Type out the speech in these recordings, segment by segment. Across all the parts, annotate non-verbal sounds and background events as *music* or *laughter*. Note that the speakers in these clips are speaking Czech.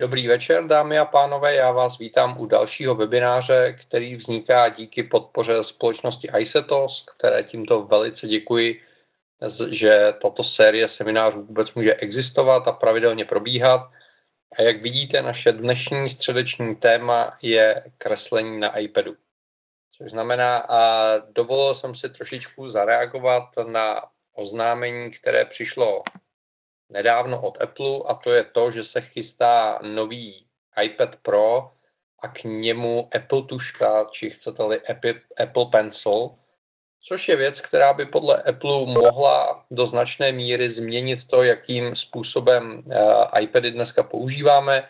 Dobrý večer, dámy a pánové, já vás vítám u dalšího webináře, který vzniká díky podpoře společnosti iSetos, které tímto velice děkuji, že tato série seminářů vůbec může existovat a pravidelně probíhat. A jak vidíte, naše dnešní středeční téma je kreslení na iPadu. Což znamená, a dovolil jsem si trošičku zareagovat na oznámení, které přišlo nedávno od Apple a to je to, že se chystá nový iPad Pro a k němu Apple tuška, či chcete-li Apple Pencil, což je věc, která by podle Apple mohla do značné míry změnit to, jakým způsobem uh, iPady dneska používáme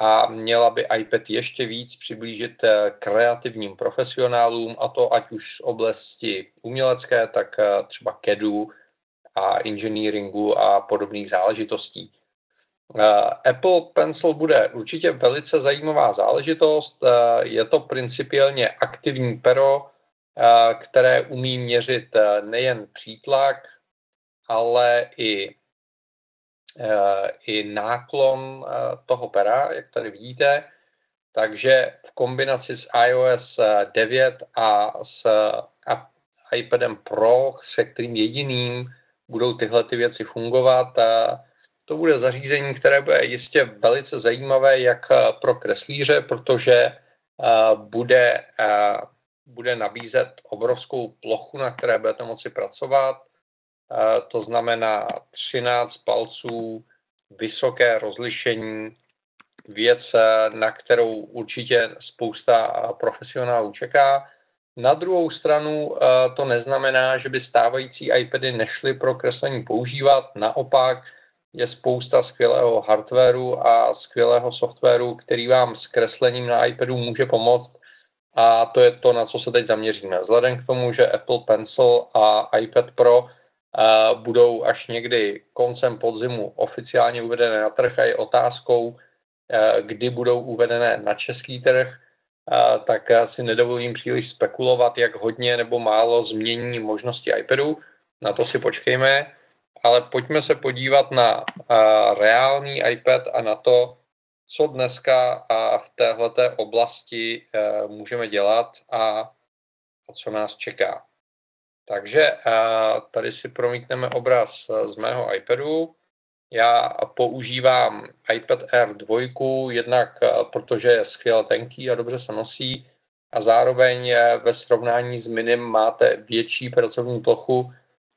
a měla by iPad ještě víc přiblížit uh, kreativním profesionálům, a to ať už z oblasti umělecké, tak uh, třeba CADu, a engineeringu a podobných záležitostí. Eh, Apple Pencil bude určitě velice zajímavá záležitost. Eh, je to principiálně aktivní pero, eh, které umí měřit nejen přítlak, ale i, i náklon toho pera, jak tady vidíte. Takže v kombinaci s iOS 9 a s iPadem Pro, se kterým jediným budou tyhle ty věci fungovat. A to bude zařízení, které bude jistě velice zajímavé jak pro kreslíře, protože bude, bude nabízet obrovskou plochu, na které budete moci pracovat. To znamená 13 palců, vysoké rozlišení, věc, na kterou určitě spousta profesionálů čeká. Na druhou stranu eh, to neznamená, že by stávající iPady nešly pro kreslení používat. Naopak je spousta skvělého hardwareu a skvělého softwaru, který vám s kreslením na iPadu může pomoct. A to je to, na co se teď zaměříme. Vzhledem k tomu, že Apple Pencil a iPad Pro eh, budou až někdy koncem podzimu oficiálně uvedené na trh a je otázkou, eh, kdy budou uvedené na český trh, tak si nedovolím příliš spekulovat, jak hodně nebo málo změní možnosti iPadu. Na to si počkejme, ale pojďme se podívat na reálný iPad a na to, co dneska v téhleté oblasti e, můžeme dělat a co nás čeká. Takže tady si promítneme obraz z mého iPadu. Já používám iPad Air 2, jednak eh, protože je skvěle tenký a dobře se nosí a zároveň ve srovnání s Minim máte větší pracovní plochu,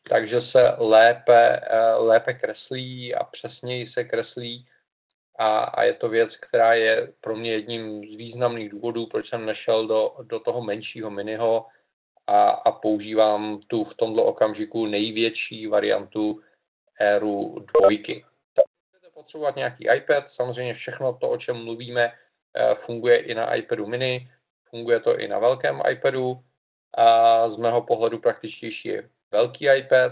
takže se lépe, eh, lépe kreslí a přesněji se kreslí a, a je to věc, která je pro mě jedním z významných důvodů, proč jsem nešel do, do toho menšího miniho a, a používám tu v tomto okamžiku největší variantu éru dvojky. Potřebovat nějaký iPad, samozřejmě všechno to, o čem mluvíme, eh, funguje i na iPadu mini, funguje to i na velkém iPadu a z mého pohledu praktičtější je velký iPad.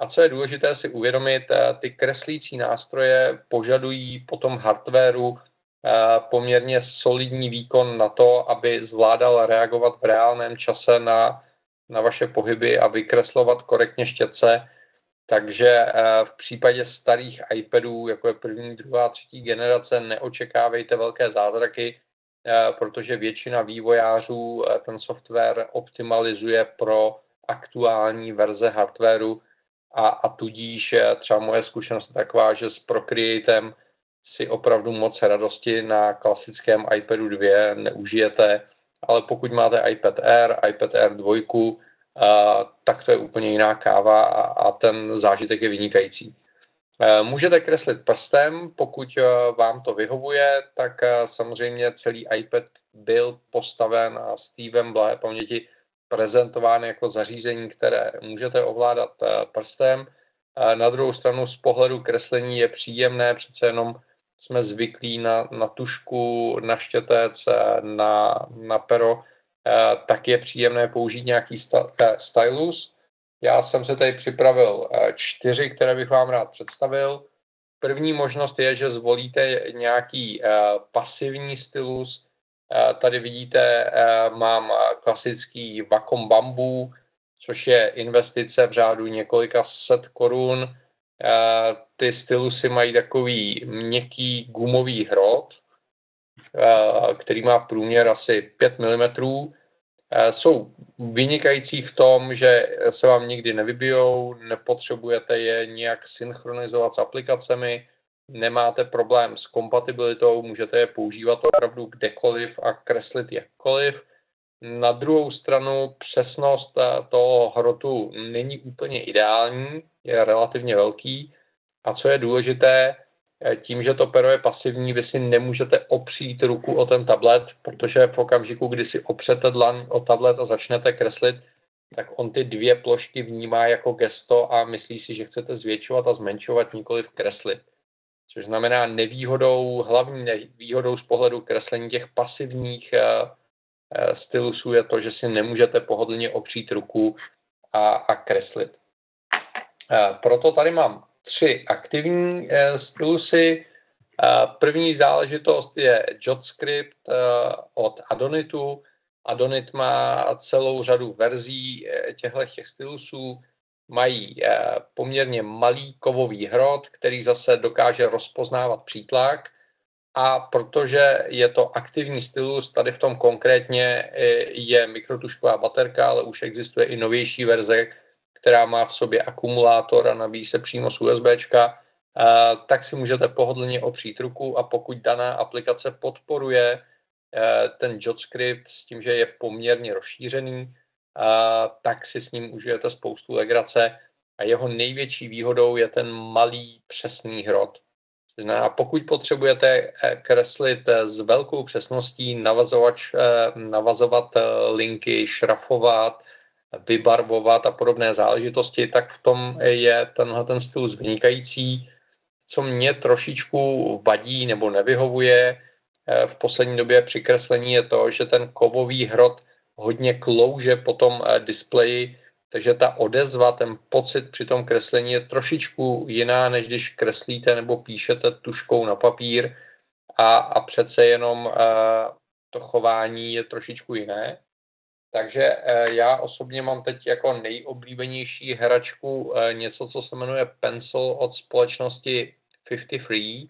A co je důležité si uvědomit, eh, ty kreslící nástroje požadují potom hardwareu eh, poměrně solidní výkon na to, aby zvládal reagovat v reálném čase na, na vaše pohyby a vykreslovat korektně štětce takže eh, v případě starých iPadů, jako je první, druhá, třetí generace, neočekávejte velké zázraky, eh, protože většina vývojářů eh, ten software optimalizuje pro aktuální verze hardwareu a, a tudíž třeba moje zkušenost je taková, že s Procreatem si opravdu moc radosti na klasickém iPadu 2 neužijete, ale pokud máte iPad Air, iPad Air 2, tak to je úplně jiná káva a, a ten zážitek je vynikající. E, můžete kreslit prstem, pokud e, vám to vyhovuje, tak e, samozřejmě celý iPad byl postaven a Stevem blahé paměti prezentován jako zařízení, které můžete ovládat prstem. Na druhou stranu z pohledu kreslení je příjemné, přece jenom jsme zvyklí na, na tušku, na štětec, na, na pero, tak je příjemné použít nějaký eh, stylus. Já jsem se tady připravil eh, čtyři, které bych vám rád představil. První možnost je, že zvolíte nějaký pasivní stylus. Tady vidíte, mám klasický Wacom Bamboo, což je investice v řádu několika set korun. Ty stylusy mají takový měkký gumový hrot, který má průměr asi 5 mm, jsou vynikající v tom, že se vám nikdy nevybijou, nepotřebujete je nějak synchronizovat s aplikacemi, nemáte problém s kompatibilitou, můžete je používat opravdu kdekoliv a kreslit jakkoliv. Na druhou stranu přesnost toho hrotu není úplně ideální, je relativně velký a co je důležité, tím, že to pero je pasivní, vy si nemůžete opřít ruku o ten tablet, protože v okamžiku, kdy si opřete dlan o tablet a začnete kreslit, tak on ty dvě plošky vnímá jako gesto a myslí si, že chcete zvětšovat a zmenšovat, nikoli kreslit. Což znamená nevýhodou, hlavní nevýhodou z pohledu kreslení těch pasivních eh, eh, stylusů je to, že si nemůžete pohodlně opřít ruku a, a kreslit. Eh, proto tady mám tři aktivní stylusy. První záležitost je JotScript od Adonitu. Adonit má celou řadu verzí těchto těch stylusů mají eh, poměrně malý kovový hrot, který zase dokáže rozpoznávat přítlak a protože je to aktivní stylus, tady v tom konkrétně eh, je mikrotušková baterka, ale už existuje i novější verze, která má v sobě akumulátor a nabíjí se přímo z eh, tak si můžete pohodlně opřít ruku a pokud daná aplikace podporuje ten JotScript s tím, že je poměrně rozšířený, tak si s ním užijete spoustu legrace a jeho největší výhodou je ten malý přesný hrot. A pokud potřebujete eh, kreslit eh, s velkou přesností, navazovat, eh, navazovat linky, šrafovat, vybarvovat a podobné záležitosti, tak v tom je tenhle ten styl vynikající. Co mě trošičku vadí nebo nevyhovuje v poslední době při kreslení je to, že ten kovový hrot hodně klouže po tom eh, displeji, takže ta odezva, ten pocit při tom kreslení je trošičku jiná, než když kreslíte nebo píšete tuškou na papír a, a přece jenom uh, to chování je trošičku jiné. Takže uh, já osobně mám teď jako nejoblíbenější hračku uh, něco, co se jmenuje Pencil od společnosti 53,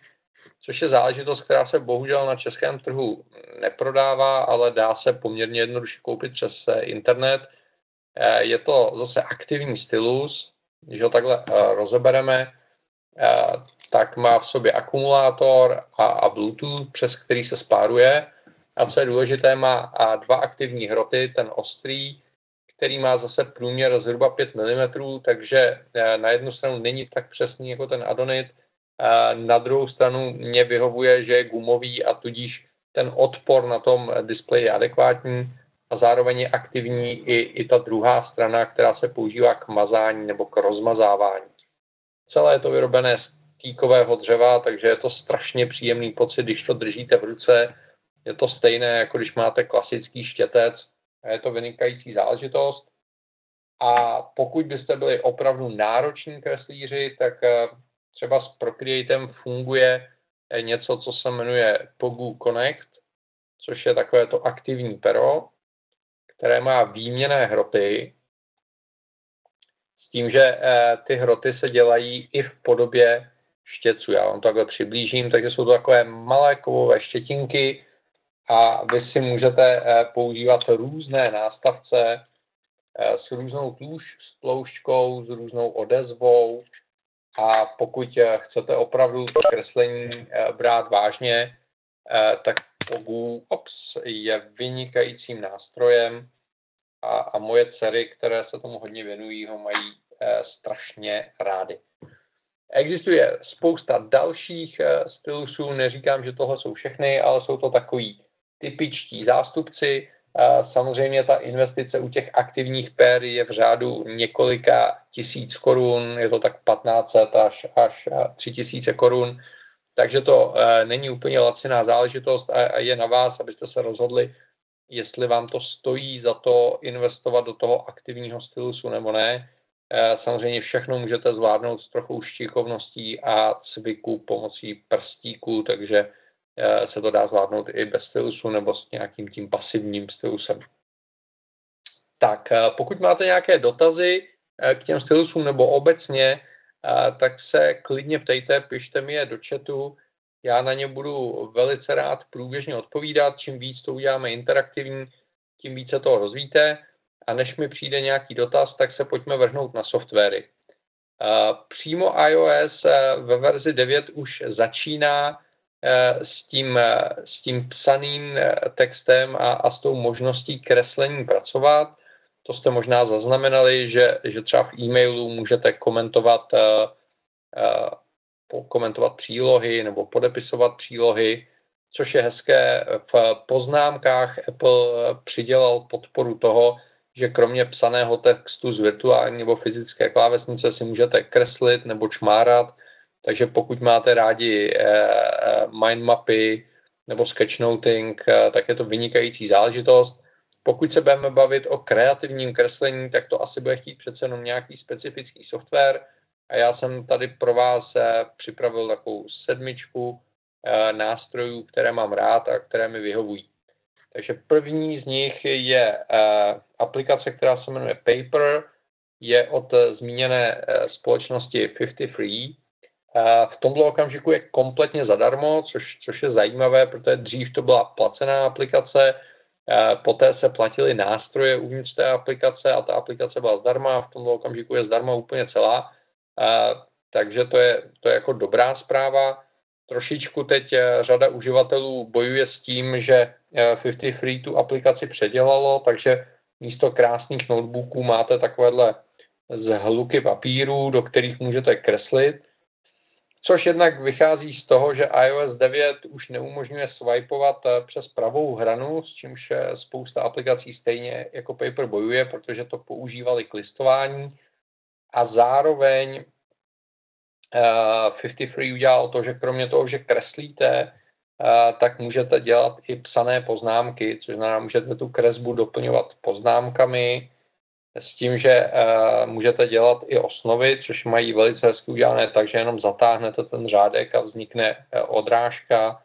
což je záležitost, která se bohužel na českém trhu neprodává, ale dá se poměrně jednoduše koupit přes eh, internet. Eh, je to zase aktivní stylus, když ho takhle eh, rozebereme, tak má v sobě akumulátor a, a Bluetooth, přes který se spáruje. A co je důležité, má dva aktivní hroty, ten ostrý, který má zase průměr zhruba 5 mm, takže na jednu stranu není tak přesný jako ten Adonit, na druhou stranu mě vyhovuje, že je gumový a tudíž ten odpor na tom displeji je adekvátní a zároveň je aktivní i, i ta druhá strana, která se používá k mazání nebo k rozmazávání. Celé je to vyrobené z týkového dřeva, takže je to strašně příjemný pocit, když to držíte v ruce. Je to stejné, jako když máte klasický štětec a je to vynikající záležitost. A pokud byste byli opravdu nároční kreslíři, tak eh, Třeba s Procreatem funguje eh, něco, co se jmenuje Pogu Connect, což je takové to aktivní pero, které má výměné hroty, s tím, že eh, ty hroty se dělají i v podobě štěců. Já vám to takhle přiblížím, takže jsou to takové malé kovové štětinky a vy si můžete eh, používat různé nástavce s různou tluš, s tloušťkou, s různou odezvou, a pokud eh, chcete opravdu to kreslení eh, brát vážně, eh, tak Pogu Ops je vynikajícím nástrojem a, a moje dcery, které se tomu hodně věnují, ho mají strašně rády. Existuje spousta dalších stylusů, neříkám, že tohle jsou všechny, ale jsou to takový typičtí zástupci. Samozřejmě ta investice u těch aktivních pér je v řádu několika tisíc korun, je to tak 1500 až, až 3000 korun, takže to e, není úplně laciná záležitost a, je na vás, abyste se rozhodli, jestli vám to stojí za to investovat do toho aktivního stylusu nebo ne. E, samozřejmě všechno můžete zvládnout s trochou štíchovností a cviku pomocí prstíků, takže se to dá zvládnout i bez stylusu nebo s nějakým tím pasivním stylusem. Tak, eh, pokud máte nějaké dotazy eh, k těm stylusům nebo obecně, tak se klidně ptejte, pište mi je do chatu. Já na ně budu velice rád průběžně odpovídat. Čím víc to uděláme interaktivní, tím více toho rozvíte. A než mi přijde nějaký dotaz, tak se pojďme vrhnout na softwary. Přímo iOS ve verzi 9 už začíná s tím, s tím psaným textem a, a s tou možností kreslení pracovat. To jste možná zaznamenali, že, že třeba v e-mailu můžete komentovat, komentovat přílohy nebo podepisovat přílohy, což je hezké. V poznámkách Apple přidělal podporu toho, že kromě psaného textu z virtuální nebo fyzické klávesnice si můžete kreslit nebo čmárat, takže pokud máte rádi eh, eh, mindmapy nebo sketchnoting, eh, tak je to vynikající záležitost. Pokud se budeme bavit o kreativním kreslení, tak to asi bude chtít přece jenom nějaký specifický software. A já jsem tady pro vás připravil takovou sedmičku nástrojů, které mám rád a které mi vyhovují. Takže první z nich je aplikace, která se jmenuje Paper, je od zmíněné společnosti 50 V tomto okamžiku je kompletně zadarmo, což, což je zajímavé, protože dřív to byla placená aplikace, poté se platily nástroje uvnitř té aplikace a ta aplikace byla zdarma, v tomto okamžiku je zdarma úplně celá, takže to je, to je jako dobrá zpráva. Trošičku teď řada uživatelů bojuje s tím, že 50 Free tu aplikaci předělalo, takže místo krásných notebooků máte takovéhle zhluky papíru, do kterých můžete kreslit, což jednak vychází z toho, že iOS 9 už neumožňuje swipeovat eh, přes pravou hranu, s čímž eh, spousta aplikací stejně jako Paper bojuje, protože to používali k listování. A zároveň 50 eh, Free udělal to, že kromě toho, že kreslíte, tak můžete dělat i psané poznámky, což znamená, můžete tu kresbu doplňovat poznámkami, s tím, že můžete dělat i osnovy, což mají velice hezky udělané tak, že jenom zatáhnete ten řádek a vznikne e, odrážka,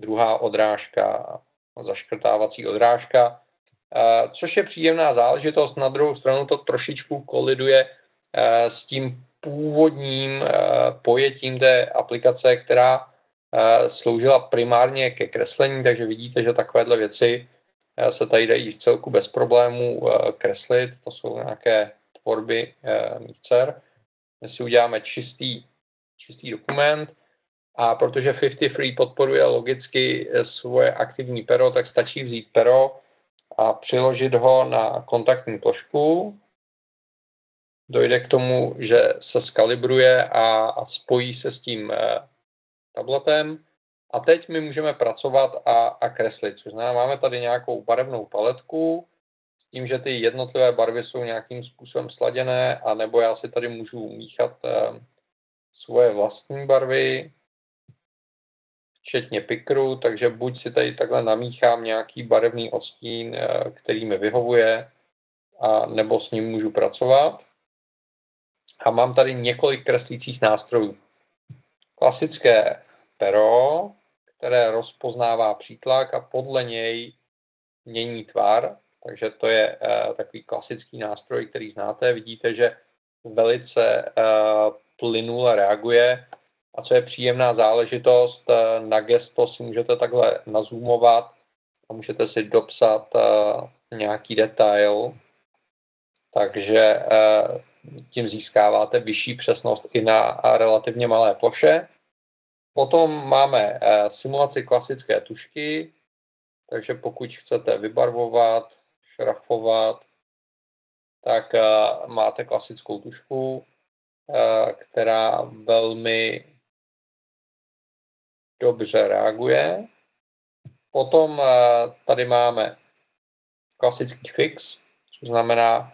druhá odrážka, zaškrtávací odrážka, což je příjemná záležitost. Na druhou stranu to trošičku koliduje e, s tím původním e, pojetím té aplikace, která sloužila primárně ke kreslení, takže vidíte, že takovéhle věci eh, se tady dají v celku bez problémů eh, kreslit. To jsou nějaké tvorby eh, mých dcer. My si uděláme čistý, čistý dokument a protože 50 Free podporuje logicky svoje aktivní pero, tak stačí vzít pero a přiložit ho na kontaktní plošku. Dojde k tomu, že se skalibruje a, a spojí se s tím tabletem a teď my můžeme pracovat a, a kreslit, což znamená, máme tady nějakou barevnou paletku, s tím, že ty jednotlivé barvy jsou nějakým způsobem sladěné, a nebo já si tady můžu míchat eh, svoje vlastní barvy, včetně pikru, takže buď si tady takhle namíchám nějaký barevný odstín, eh, který mi vyhovuje, a nebo s ním můžu pracovat. A mám tady několik kreslících nástrojů klasické pero, které rozpoznává přítlak a podle něj mění tvar, takže to je uh, takový klasický nástroj, který znáte. Vidíte, že velice uh, plynule reaguje a co je příjemná záležitost, uh, na gesto si můžete takhle nazumovat a můžete si dopsat nějaký detail, takže tím získáváte vyšší přesnost i na relativně malé ploše. Potom máme eh, simulaci klasické tušky, takže pokud chcete vybarvovat, šrafovat, tak eh, máte klasickou tušku, eh, která velmi dobře reaguje. Potom tady máme klasický fix, což znamená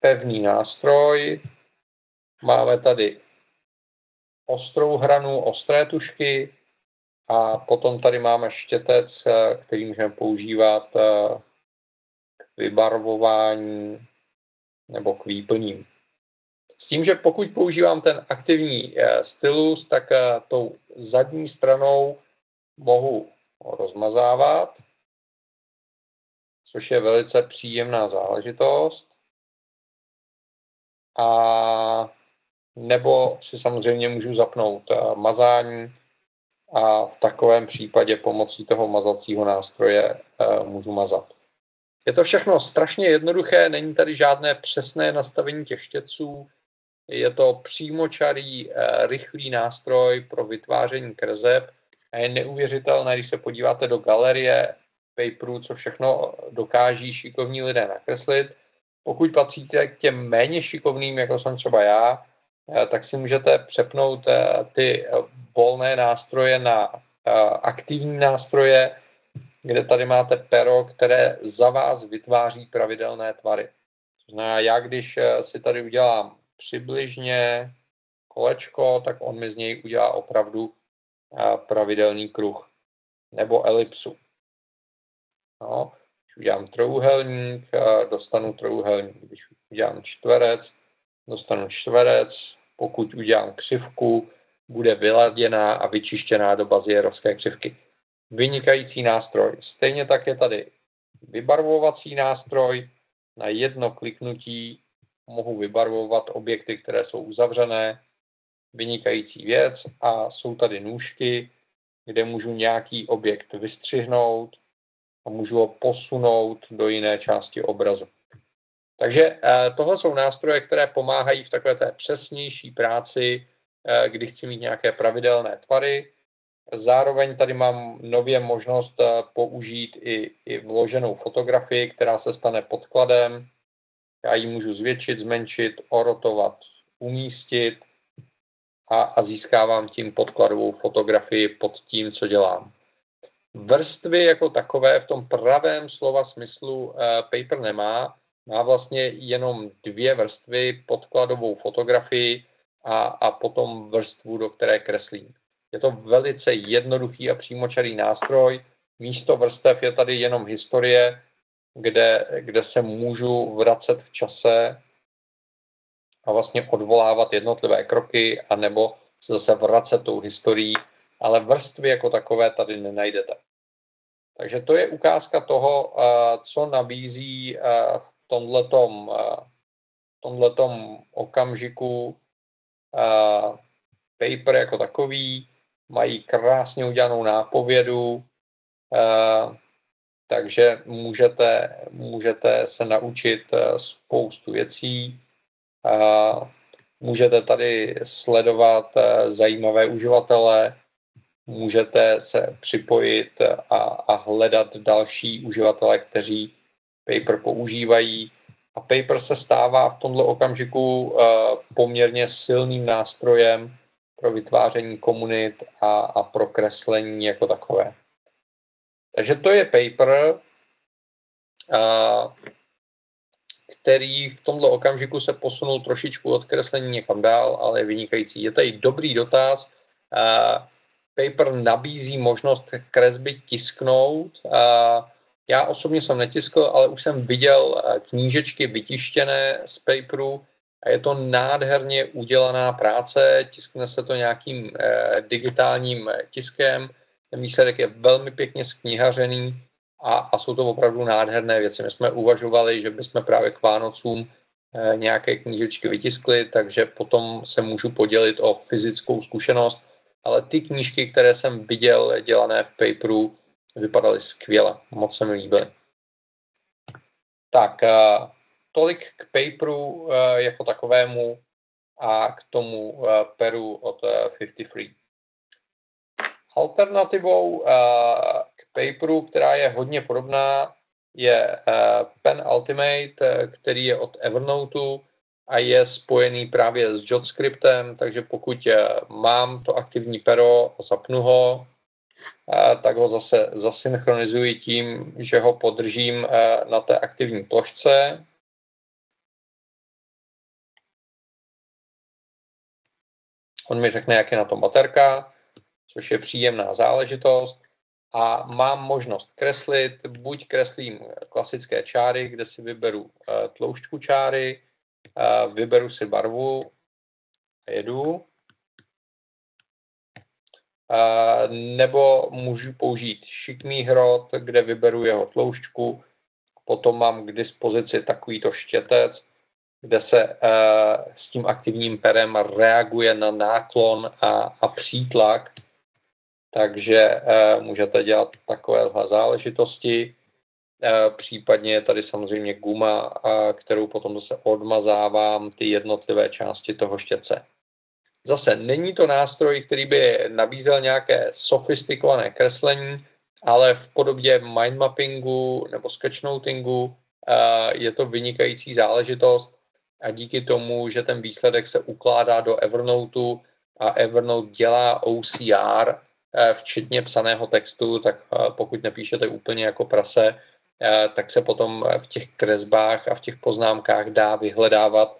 pevný nástroj. Máme tady ostrou hranu, ostré tušky a potom tady máme štětec, eh, který můžeme používat eh, k vybarvování nebo k výplním. S tím, že pokud používám ten aktivní eh, stylus, tak tou zadní stranou mohu rozmazávat, což je velice příjemná záležitost. A nebo si samozřejmě můžu zapnout eh, mazání, a v takovém případě pomocí toho mazacího nástroje můžu mazat. Je to všechno strašně jednoduché, není tady žádné přesné nastavení těch štětců, je to přímočarý, rychlý nástroj pro vytváření kreseb a je neuvěřitelné, když se podíváte do galerie paperů, co všechno dokáží šikovní lidé nakreslit. Pokud patříte k těm méně šikovným, jako jsem třeba já, eh, tak si můžete přepnout eh, ty volné nástroje na eh, aktivní nástroje, kde tady máte pero, které za vás vytváří pravidelné tvary. To znamená, já když si tady udělám přibližně kolečko, tak on mi z něj udělá opravdu pravidelný kruh nebo elipsu. No, když udělám trouhelník, dostanu trouhelník. Když udělám čtverec, dostanu čtverec. Pokud udělám křivku, bude vyladěná a vyčištěná do bazierovské křivky. Vynikající nástroj. Stejně tak je tady vybarvovací nástroj. Na jedno kliknutí mohu vybarvovat objekty, které jsou uzavřené. Vynikající věc. A jsou tady nůžky, kde můžu nějaký objekt vystřihnout, a můžu ho posunout do jiné části obrazu. Takže eh, tohle jsou nástroje, které pomáhají v takové té přesnější práci, eh, kdy chci mít nějaké pravidelné tvary. Zároveň tady mám nově možnost eh, použít i, i vloženou fotografii, která se stane podkladem. Já ji můžu zvětšit, zmenšit, orotovat, umístit a, a získávám tím podkladovou fotografii pod tím, co dělám. Vrstvy jako takové v tom pravém slova smyslu paper nemá. Má vlastně jenom dvě vrstvy, podkladovou fotografii a, a potom vrstvu, do které kreslím. Je to velice jednoduchý a přímočarý nástroj. Místo vrstev je tady jenom historie, kde, kde se můžu vracet v čase a vlastně odvolávat jednotlivé kroky, anebo se zase vracet tou historií, ale vrstvy jako takové tady nenajdete. Takže to je ukázka toho, eh, co nabízí eh, v tomhletom, eh, tomhletom okamžiku paper jako takový. Mají krásně udělanou nápovědu, takže můžete, můžete se naučit spoustu věcí. Můžete tady sledovat zajímavé uživatele, můžete se připojit a, a hledat další uživatele, kteří Paper používají. A Paper se stává v tomto okamžiku uh, poměrně silným nástrojem pro vytváření komunit a, a pro kreslení jako takové. Takže to je Paper, uh, který v tomto okamžiku se posunul trošičku od kreslení někam dál, ale je vynikající. Je tady dobrý dotaz. Uh, paper nabízí možnost kresby tisknout. Já osobně jsem netiskl, ale už jsem viděl eh, knížečky vytištěné z paperu a je to nádherně udělaná práce, tiskne se to nějakým eh, digitálním tiskem, ten výsledek je velmi pěkně sknihařený a, a jsou to opravdu nádherné věci. My jsme uvažovali, že bychom právě k Vánocům eh, nějaké knížečky vytiskli, takže potom se můžu podělit o fyzickou zkušenost. Ale ty knížky, které jsem viděl dělané v paperu, vypadaly skvěle, moc se mi líbily. Tak, eh, tolik k paperu eh, jako takovému a k tomu eh, peru od 53. Alternativou k paperu, která je hodně podobná, je Pen Ultimate, který je od Evernote a je spojený právě s JotScriptem, takže pokud mám to aktivní pero zapnu ho, tak ho zase zasynchronizuji tím, že ho podržím eh, na té aktivní plošce. On mi řekne, jak je na tom baterka, což je příjemná záležitost. A mám možnost kreslit, buď kreslím klasické čáry, kde si vyberu tloušťku čáry, vyberu si barvu a jedu. Nebo můžu použít šikmý hrot, kde vyberu jeho tloušťku. Potom mám k dispozici takovýto štětec, kde se s tím aktivním perem reaguje na náklon a, a přítlak. takže můžete dělat takovéhle záležitosti. Případně je tady samozřejmě guma, kterou potom zase odmazávám ty jednotlivé části toho štětce. Zase není to nástroj, který by nabízel nějaké sofistikované kreslení, ale v podobě mindmappingu nebo sketchnotingu je to vynikající záležitost. A díky tomu, že ten výsledek se ukládá do Evernote a Evernote dělá OCR, včetně psaného textu, tak pokud nepíšete úplně jako prase, tak se potom v těch kresbách a v těch poznámkách dá vyhledávat.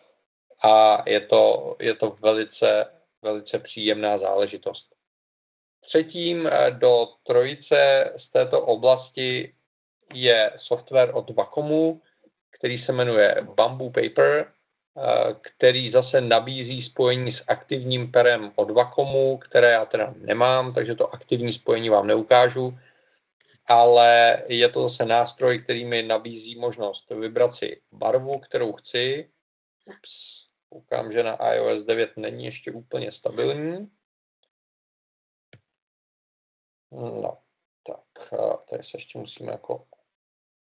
A je to, je to velice, velice příjemná záležitost. Třetím eh, do trojice z této oblasti je software od Vacomu, který se jmenuje Bamboo Paper, eh, který zase nabízí spojení s aktivním perem od Vacomu, které já teda nemám, takže to aktivní spojení vám neukážu, ale je to zase nástroj, který mi nabízí možnost vybrat si barvu, kterou chci. Koukám, že na iOS 9 není ještě úplně stabilní. No, tak tady se ještě musíme jako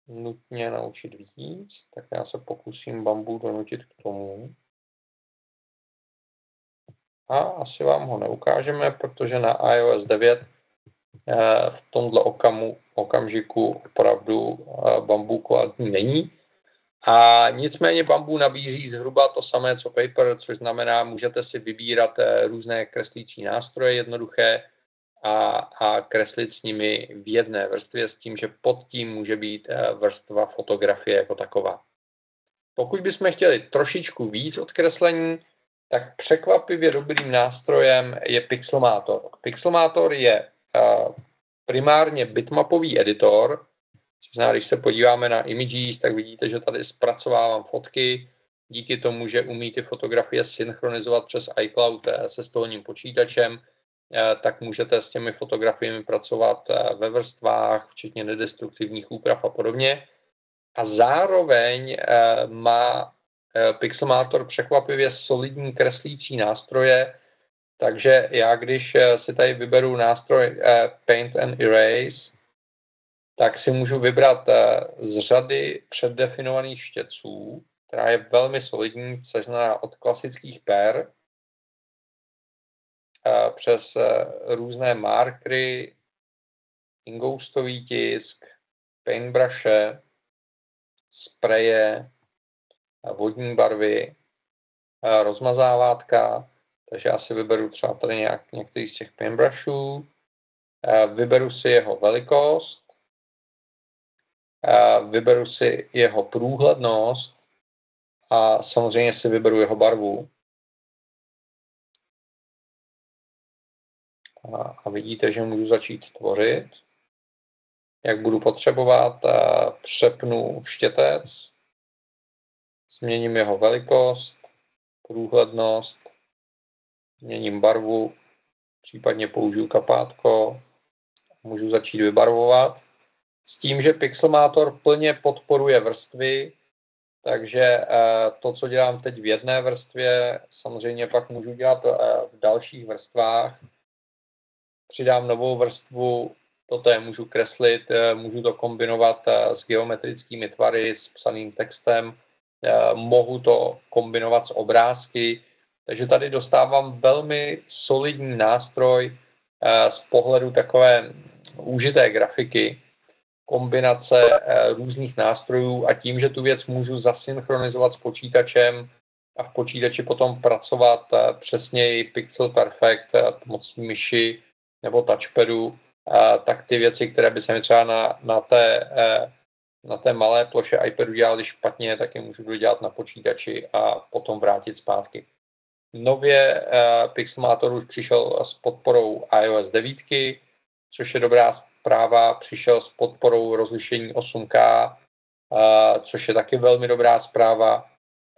nutně naučit víc, tak já se pokusím bambu donutit k tomu. A asi vám ho neukážeme, protože na iOS 9 eh, v tomhle okamu, okamžiku opravdu eh, bambu kvalitní není. A nicméně bambu nabízí zhruba to samé, co paper, což znamená, můžete si vybírat eh, různé kreslící nástroje jednoduché a, a kreslit s nimi v jedné vrstvě s tím, že pod tím může být eh, vrstva fotografie jako taková. Pokud bychom chtěli trošičku víc odkreslení, tak překvapivě dobrým nástrojem je Pixelmator. Pixelmator je uh, primárně bitmapový editor, znamená, když se podíváme na images, tak vidíte, že tady zpracovávám fotky, díky tomu, že umí ty fotografie synchronizovat přes iCloud eh, se stolním počítačem, eh, tak můžete s těmi fotografiemi pracovat eh, ve vrstvách, včetně nedestruktivních úprav a podobně. A zároveň má Pixelmator překvapivě solidní kreslící nástroje, takže já když si tady vyberu nástroj Paint and Erase, tak si můžu vybrat eh, z řady předdefinovaných štětců, která je velmi solidní, znamená od klasických per eh, přes eh, různé markery, ingoustový tisk, paintbrushe, spreje, vodní barvy, rozmazávátka, takže já si vyberu třeba tady nějak, některý z těch paintbrushů, vyberu si jeho velikost, vyberu si jeho průhlednost a samozřejmě si vyberu jeho barvu. A vidíte, že můžu začít tvořit. Jak budu potřebovat, přepnu štětec, změním jeho velikost, průhlednost, změním barvu, případně použiju kapátko, můžu začít vybarvovat s tím, že Pixelmator plně podporuje vrstvy, takže eh, to, co dělám teď v jedné vrstvě, samozřejmě pak můžu dělat eh, v dalších vrstvách. Přidám novou vrstvu, toto je můžu kreslit, eh, můžu to kombinovat s geometrickými tvary, s psaným textem, mohu to kombinovat s obrázky, takže tady dostávám velmi solidní nástroj z pohledu takové užité grafiky, kombinace eh, různých nástrojů a tím, že tu věc můžu zasynchronizovat s počítačem a v počítači potom pracovat eh, přesněji pixel perfect eh, pomocí myši nebo touchpadu, tak ty věci, které by se mi třeba na, na, té, na té malé ploše iPadu dělaly špatně, tak je můžu dodělat na počítači a potom vrátit zpátky. Nově Pixelmator už přišel s podporou iOS 9, což je dobrá zpráva, přišel s podporou rozlišení 8K, což je taky velmi dobrá zpráva.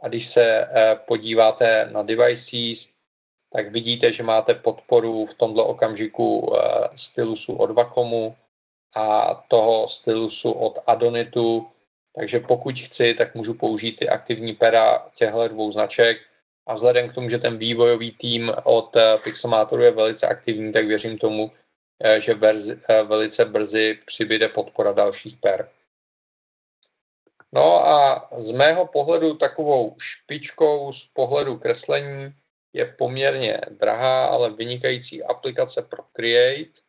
A když se e, podíváte na devices, tak vidíte, že máte podporu v tomto okamžiku e, stylusu od Vacomu a toho stylusu od Adonitu. Takže pokud chci, tak můžu použít ty aktivní pera těchto dvou značek. A vzhledem k tomu, že ten vývojový tým od Pixelmatoru je velice aktivní, tak věřím tomu, že berzi, velice brzy přibyde podpora dalších per. No a z mého pohledu takovou špičkou z pohledu kreslení je poměrně drahá, ale vynikající aplikace Procreate,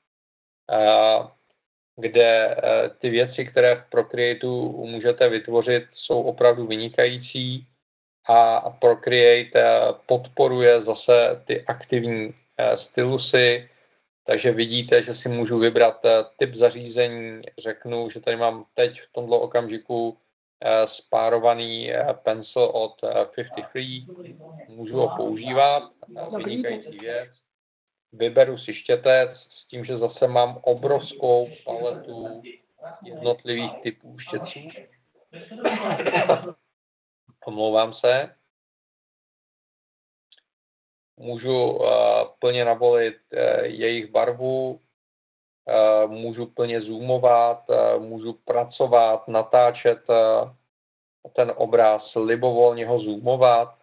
kde ty věci, které v Procreateu můžete vytvořit, jsou opravdu vynikající a Procreate podporuje zase ty aktivní stylusy, takže vidíte, že si můžu vybrat typ zařízení, řeknu, že tady mám teď v tomto okamžiku Eh, spárovaný eh, pencil od 53, eh, můžu ho používat, vynikající věc. Vyberu si štětec s tím, že zase mám obrovskou paletu jednotlivých typů štětců. *laughs* Omlouvám se. Můžu plně navolit jejich barvu, Eh, můžu plně zoomovat, eh, můžu pracovat, natáčet eh, ten obraz, libovolně ho zoomovat,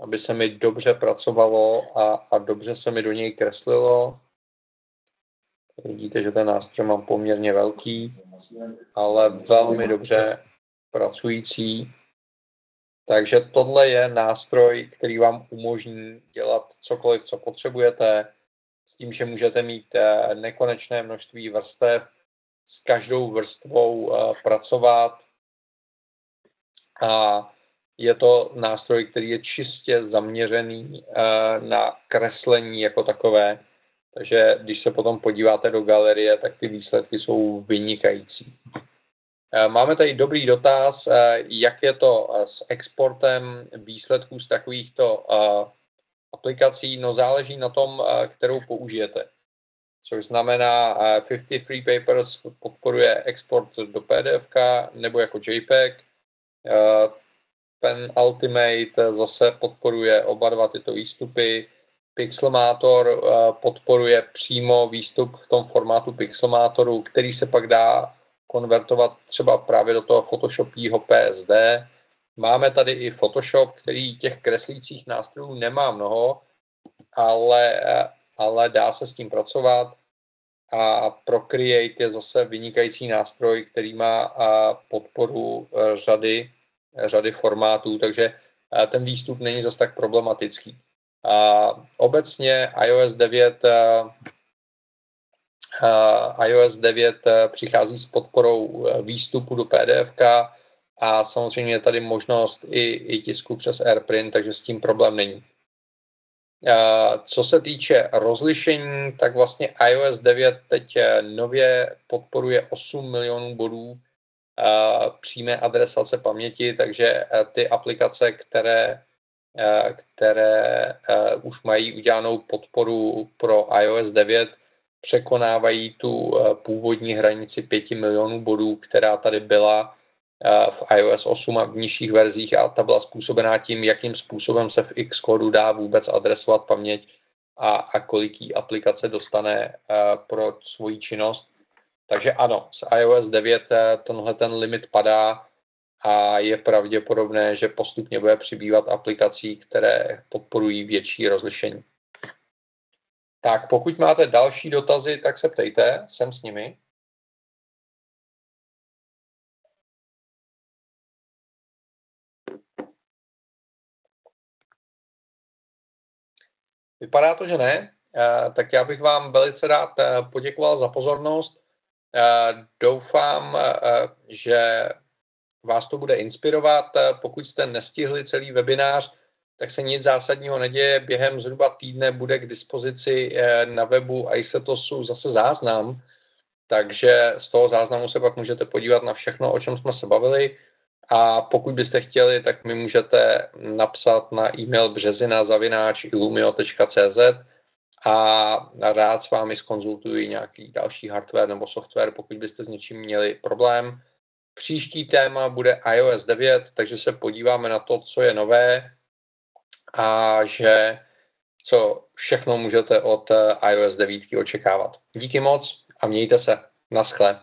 aby se mi dobře pracovalo a, a dobře se mi do něj kreslilo. Vidíte, že ten nástroj mám poměrně velký, ale velmi dobře pracující. Takže tohle je nástroj, který vám umožní dělat cokoliv, co potřebujete, s tím, že můžete mít eh, nekonečné množství vrstev, s každou vrstvou eh, pracovat. A je to nástroj, který je čistě zaměřený eh, na kreslení jako takové. Takže když se potom podíváte do galerie, tak ty výsledky jsou vynikající. Máme tady dobrý dotaz, jak je to s exportem výsledků z takovýchto aplikací, no záleží na tom, eh, kterou použijete. Což znamená, 53 eh, Papers podporuje export do PDF nebo jako JPEG. Eh, Pen Ultimate zase podporuje oba dva tyto výstupy. Pixelmator podporuje přímo výstup v tom formátu Pixelmatoru, který se pak dá konvertovat třeba právě do toho Photoshopího PSD, Máme tady i Photoshop, který těch kreslících nástrojů nemá mnoho, ale, ale dá se s tím pracovat. A Procreate je zase vynikající nástroj, který má podporu e, řady, řady formátů, takže e, ten výstup není zase tak problematický. A obecně iOS 9 iOS 9 přichází s podporou e, výstupu do PDF, a samozřejmě je tady možnost i, i tisku přes AirPrint, takže s tím problém není. Co se týče rozlišení, tak vlastně iOS 9 teď eh, nově podporuje 8 milionů bodů přímé adresace paměti, takže eh, ty aplikace, které, eh, které už mají udělanou podporu pro iOS 9, překonávají tu původní hranici 5 milionů bodů, která tady byla v iOS 8 a v nižších verzích a ta byla způsobená tím, jakým způsobem se v Xcode dá vůbec adresovat paměť a, a koliký aplikace dostane pro svoji činnost. Takže ano, z iOS 9 e, tenhle ten limit padá a je pravděpodobné, že postupně bude přibývat aplikací, které podporují větší rozlišení. Tak pokud máte další dotazy, tak se ptejte, jsem s nimi. Vypadá to, že ne. Eh, tak já bych vám velice rád eh, poděkoval za pozornost. Eh, doufám, že vás to bude inspirovat. Pokud jste nestihli celý webinář, tak se nic zásadního neděje. Během zhruba týdne bude k dispozici na webu iSetosu zase záznam, takže z toho záznamu se pak můžete podívat na všechno, o čem jsme se bavili. A pokud byste chtěli, tak mi můžete napsat na e-mail březina zavináč illumio.cz a rád s vámi skonzultuji nějaký další hardware nebo software, pokud byste s něčím měli problém. Příští téma bude iOS 9, takže se podíváme na to, co je nové a že co všechno můžete od iOS 9 očekávat. Díky moc a mějte se. Naschle.